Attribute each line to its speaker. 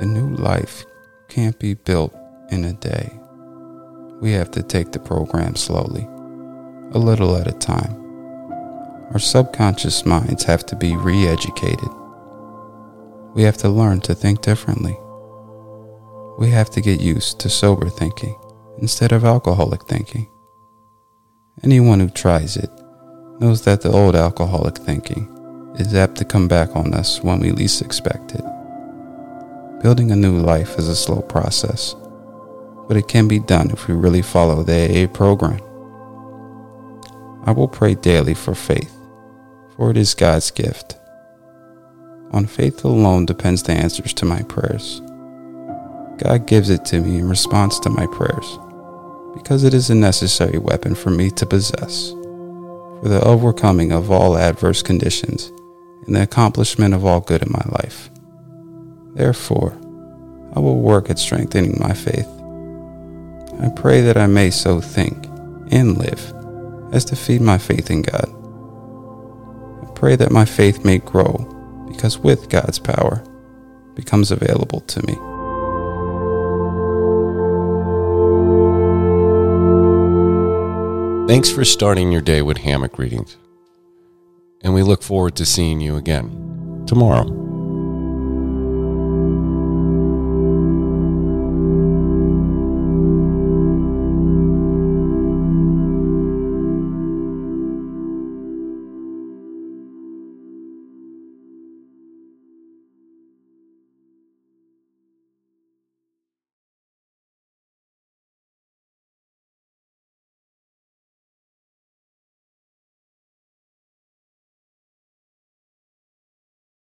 Speaker 1: life can't be built in a day. We have to take the program slowly, a little at a time. Our subconscious minds have to be re educated. We have to learn to think differently. We have to get used to sober thinking instead of alcoholic thinking. Anyone who tries it knows that the old alcoholic thinking is apt to come back on us when we least expect it. Building a new life is a slow process, but it can be done if we really follow the AA program. I will pray daily for faith, for it is God's gift. On faith alone depends the answers to my prayers. God gives it to me in response to my prayers, because it is a necessary weapon for me to possess for the overcoming of all adverse conditions and the accomplishment of all good in my life. Therefore, I will work at strengthening my faith. I pray that I may so think and live as to feed my faith in God. I pray that my faith may grow because with God's power becomes available to me.
Speaker 2: Thanks for starting your day with hammock readings. And we look forward to seeing you again tomorrow.